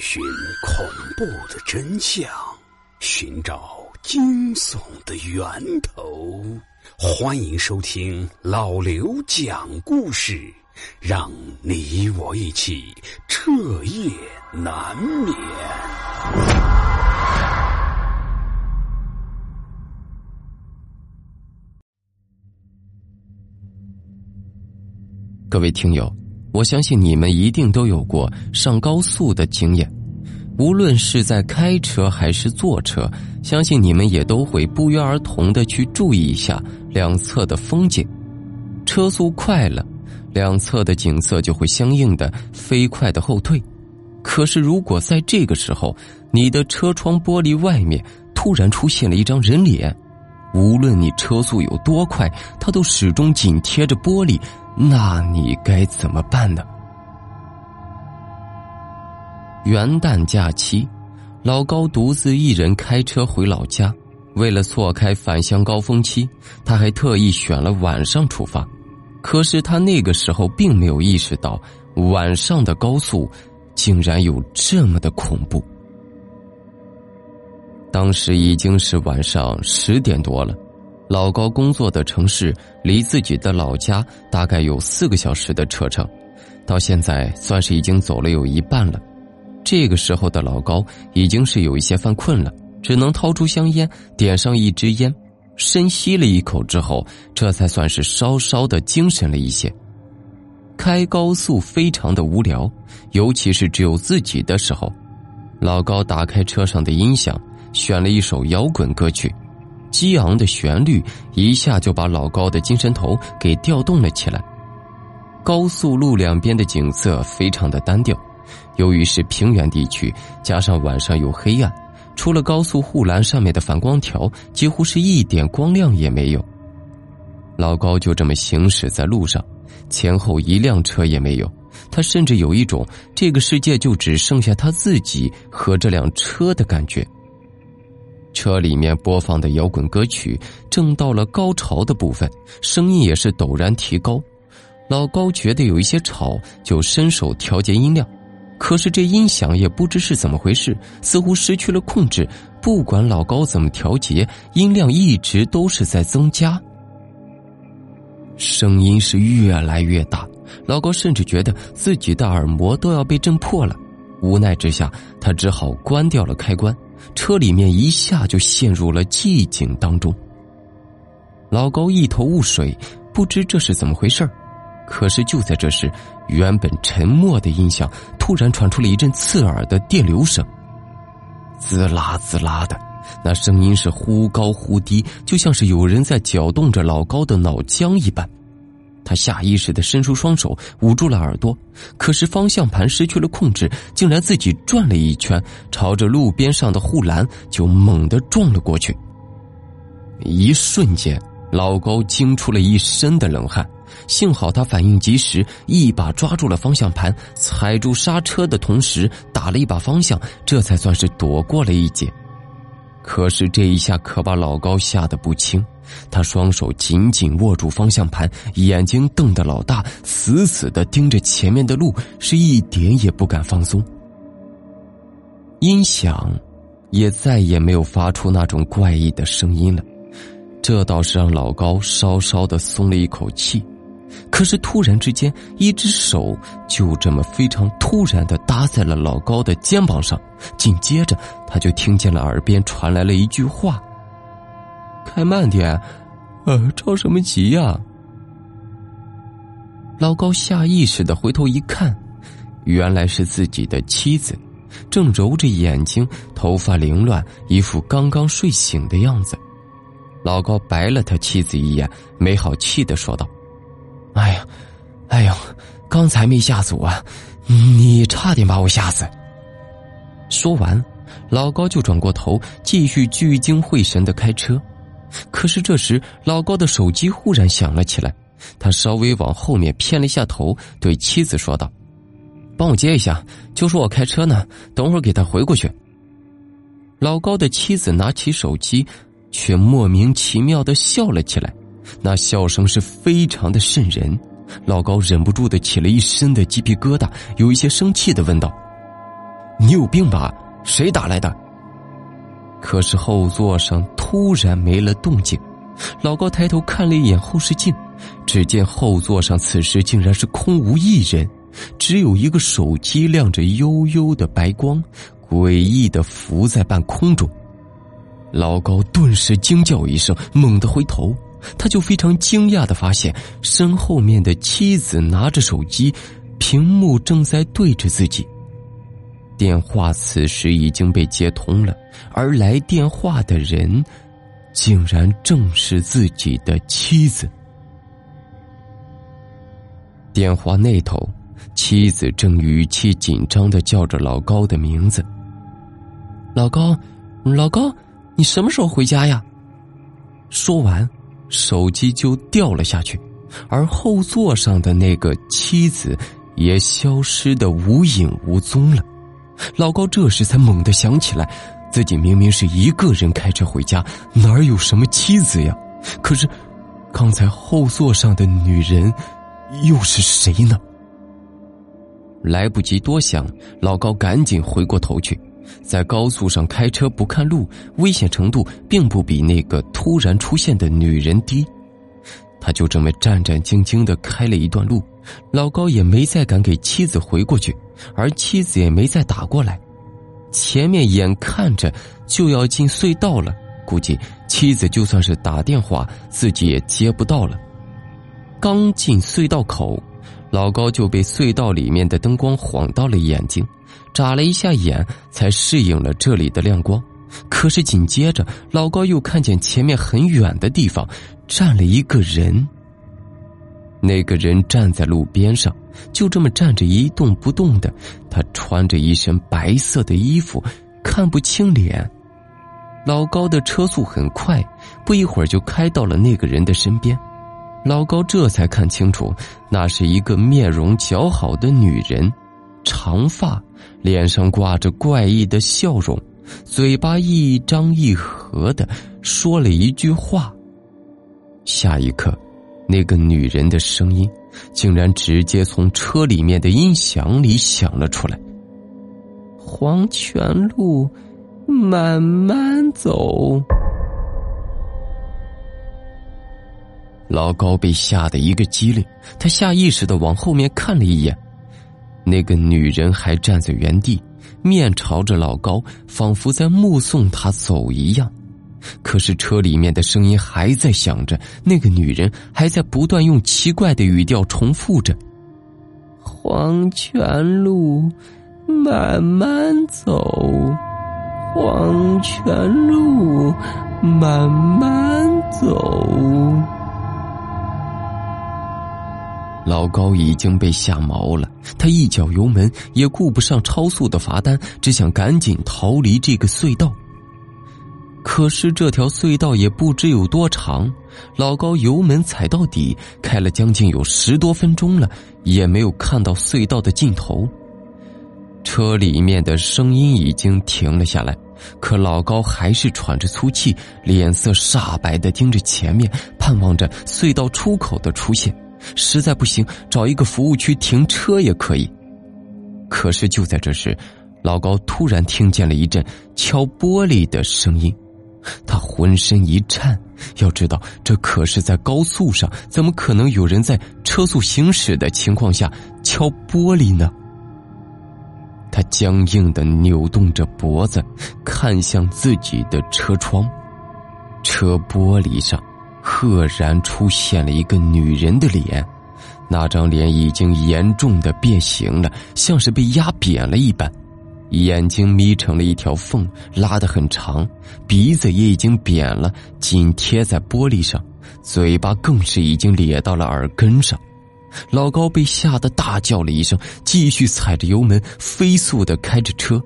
寻恐怖的真相，寻找惊悚的源头。欢迎收听老刘讲故事，让你我一起彻夜难眠。各位听友。我相信你们一定都有过上高速的经验，无论是在开车还是坐车，相信你们也都会不约而同的去注意一下两侧的风景。车速快了，两侧的景色就会相应的飞快的后退。可是如果在这个时候，你的车窗玻璃外面突然出现了一张人脸，无论你车速有多快，它都始终紧贴着玻璃。那你该怎么办呢？元旦假期，老高独自一人开车回老家。为了错开返乡高峰期，他还特意选了晚上出发。可是他那个时候并没有意识到，晚上的高速竟然有这么的恐怖。当时已经是晚上十点多了。老高工作的城市离自己的老家大概有四个小时的车程，到现在算是已经走了有一半了。这个时候的老高已经是有一些犯困了，只能掏出香烟点上一支烟，深吸了一口之后，这才算是稍稍的精神了一些。开高速非常的无聊，尤其是只有自己的时候，老高打开车上的音响，选了一首摇滚歌曲。激昂的旋律一下就把老高的精神头给调动了起来。高速路两边的景色非常的单调，由于是平原地区，加上晚上又黑暗，除了高速护栏上面的反光条，几乎是一点光亮也没有。老高就这么行驶在路上，前后一辆车也没有，他甚至有一种这个世界就只剩下他自己和这辆车的感觉。车里面播放的摇滚歌曲正到了高潮的部分，声音也是陡然提高。老高觉得有一些吵，就伸手调节音量。可是这音响也不知是怎么回事，似乎失去了控制。不管老高怎么调节，音量一直都是在增加。声音是越来越大，老高甚至觉得自己的耳膜都要被震破了。无奈之下，他只好关掉了开关。车里面一下就陷入了寂静当中。老高一头雾水，不知这是怎么回事可是就在这时，原本沉默的音响突然传出了一阵刺耳的电流声，滋啦滋啦的，那声音是忽高忽低，就像是有人在搅动着老高的脑浆一般。他下意识的伸出双手捂住了耳朵，可是方向盘失去了控制，竟然自己转了一圈，朝着路边上的护栏就猛地撞了过去。一瞬间，老高惊出了一身的冷汗，幸好他反应及时，一把抓住了方向盘，踩住刹车的同时打了一把方向，这才算是躲过了一劫。可是这一下可把老高吓得不轻。他双手紧紧握住方向盘，眼睛瞪得老大，死死的盯着前面的路，是一点也不敢放松。音响也再也没有发出那种怪异的声音了，这倒是让老高稍稍的松了一口气。可是突然之间，一只手就这么非常突然的搭在了老高的肩膀上，紧接着他就听见了耳边传来了一句话。开慢点，呃，着什么急呀？老高下意识的回头一看，原来是自己的妻子，正揉着眼睛，头发凌乱，一副刚刚睡醒的样子。老高白了他妻子一眼，没好气的说道：“哎呀，哎呦，刚才没吓死我，你差点把我吓死。”说完，老高就转过头，继续聚精会神的开车。可是这时，老高的手机忽然响了起来，他稍微往后面偏了一下头，对妻子说道：“帮我接一下，就说我开车呢，等会儿给他回过去。”老高的妻子拿起手机，却莫名其妙的笑了起来，那笑声是非常的瘆人。老高忍不住的起了一身的鸡皮疙瘩，有一些生气的问道：“你有病吧？谁打来的？”可是后座上突然没了动静，老高抬头看了一眼后视镜，只见后座上此时竟然是空无一人，只有一个手机亮着幽幽的白光，诡异的浮在半空中。老高顿时惊叫一声，猛地回头，他就非常惊讶的发现身后面的妻子拿着手机，屏幕正在对着自己。电话此时已经被接通了，而来电话的人，竟然正是自己的妻子。电话那头，妻子正语气紧张的叫着老高的名字：“老高，老高，你什么时候回家呀？”说完，手机就掉了下去，而后座上的那个妻子也消失的无影无踪了。老高这时才猛地想起来，自己明明是一个人开车回家，哪有什么妻子呀？可是，刚才后座上的女人又是谁呢？来不及多想，老高赶紧回过头去，在高速上开车不看路，危险程度并不比那个突然出现的女人低。他就这么战战兢兢的开了一段路，老高也没再敢给妻子回过去。而妻子也没再打过来，前面眼看着就要进隧道了，估计妻子就算是打电话，自己也接不到了。刚进隧道口，老高就被隧道里面的灯光晃到了眼睛，眨了一下眼，才适应了这里的亮光。可是紧接着，老高又看见前面很远的地方站了一个人。那个人站在路边上，就这么站着一动不动的。他穿着一身白色的衣服，看不清脸。老高的车速很快，不一会儿就开到了那个人的身边。老高这才看清楚，那是一个面容姣好的女人，长发，脸上挂着怪异的笑容，嘴巴一张一合的说了一句话。下一刻。那个女人的声音，竟然直接从车里面的音响里响了出来。黄泉路，慢慢走。老高被吓得一个激灵，他下意识的往后面看了一眼，那个女人还站在原地，面朝着老高，仿佛在目送他走一样。可是车里面的声音还在响着，那个女人还在不断用奇怪的语调重复着：“黄泉路，慢慢走，黄泉路，慢慢走。”老高已经被吓毛了，他一脚油门，也顾不上超速的罚单，只想赶紧逃离这个隧道。可是这条隧道也不知有多长，老高油门踩到底，开了将近有十多分钟了，也没有看到隧道的尽头。车里面的声音已经停了下来，可老高还是喘着粗气，脸色煞白的盯着前面，盼望着隧道出口的出现。实在不行，找一个服务区停车也可以。可是就在这时，老高突然听见了一阵敲玻璃的声音。他浑身一颤，要知道这可是在高速上，怎么可能有人在车速行驶的情况下敲玻璃呢？他僵硬的扭动着脖子，看向自己的车窗，车玻璃上赫然出现了一个女人的脸，那张脸已经严重的变形了，像是被压扁了一般。眼睛眯成了一条缝，拉得很长，鼻子也已经扁了，紧贴在玻璃上，嘴巴更是已经咧到了耳根上。老高被吓得大叫了一声，继续踩着油门，飞速的开着车。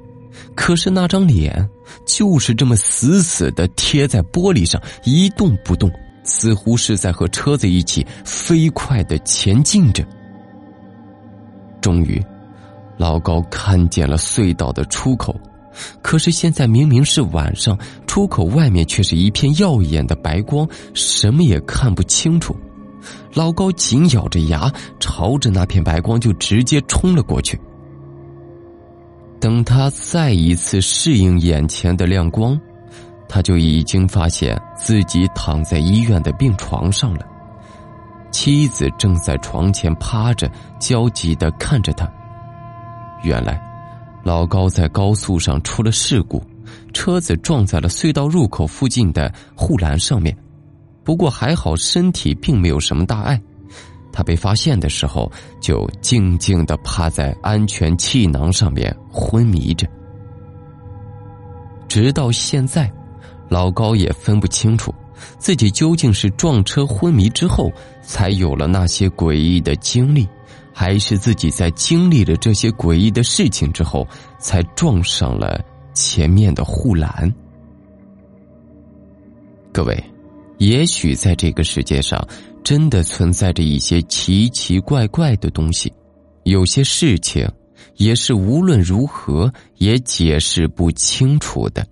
可是那张脸就是这么死死的贴在玻璃上，一动不动，似乎是在和车子一起飞快的前进着。终于。老高看见了隧道的出口，可是现在明明是晚上，出口外面却是一片耀眼的白光，什么也看不清楚。老高紧咬着牙，朝着那片白光就直接冲了过去。等他再一次适应眼前的亮光，他就已经发现自己躺在医院的病床上了。妻子正在床前趴着，焦急的看着他。原来，老高在高速上出了事故，车子撞在了隧道入口附近的护栏上面。不过还好，身体并没有什么大碍。他被发现的时候，就静静的趴在安全气囊上面昏迷着。直到现在，老高也分不清楚自己究竟是撞车昏迷之后才有了那些诡异的经历，还是自己在经历了这些诡异的事情之后才撞上了前面的护栏。各位，也许在这个世界上。真的存在着一些奇奇怪怪的东西，有些事情也是无论如何也解释不清楚的。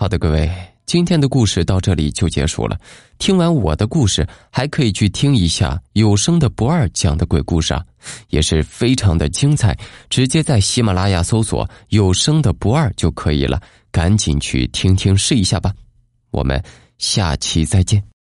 好的，各位，今天的故事到这里就结束了。听完我的故事，还可以去听一下有声的不二讲的鬼故事啊，也是非常的精彩。直接在喜马拉雅搜索“有声的不二”就可以了，赶紧去听听试一下吧。我们下期再见。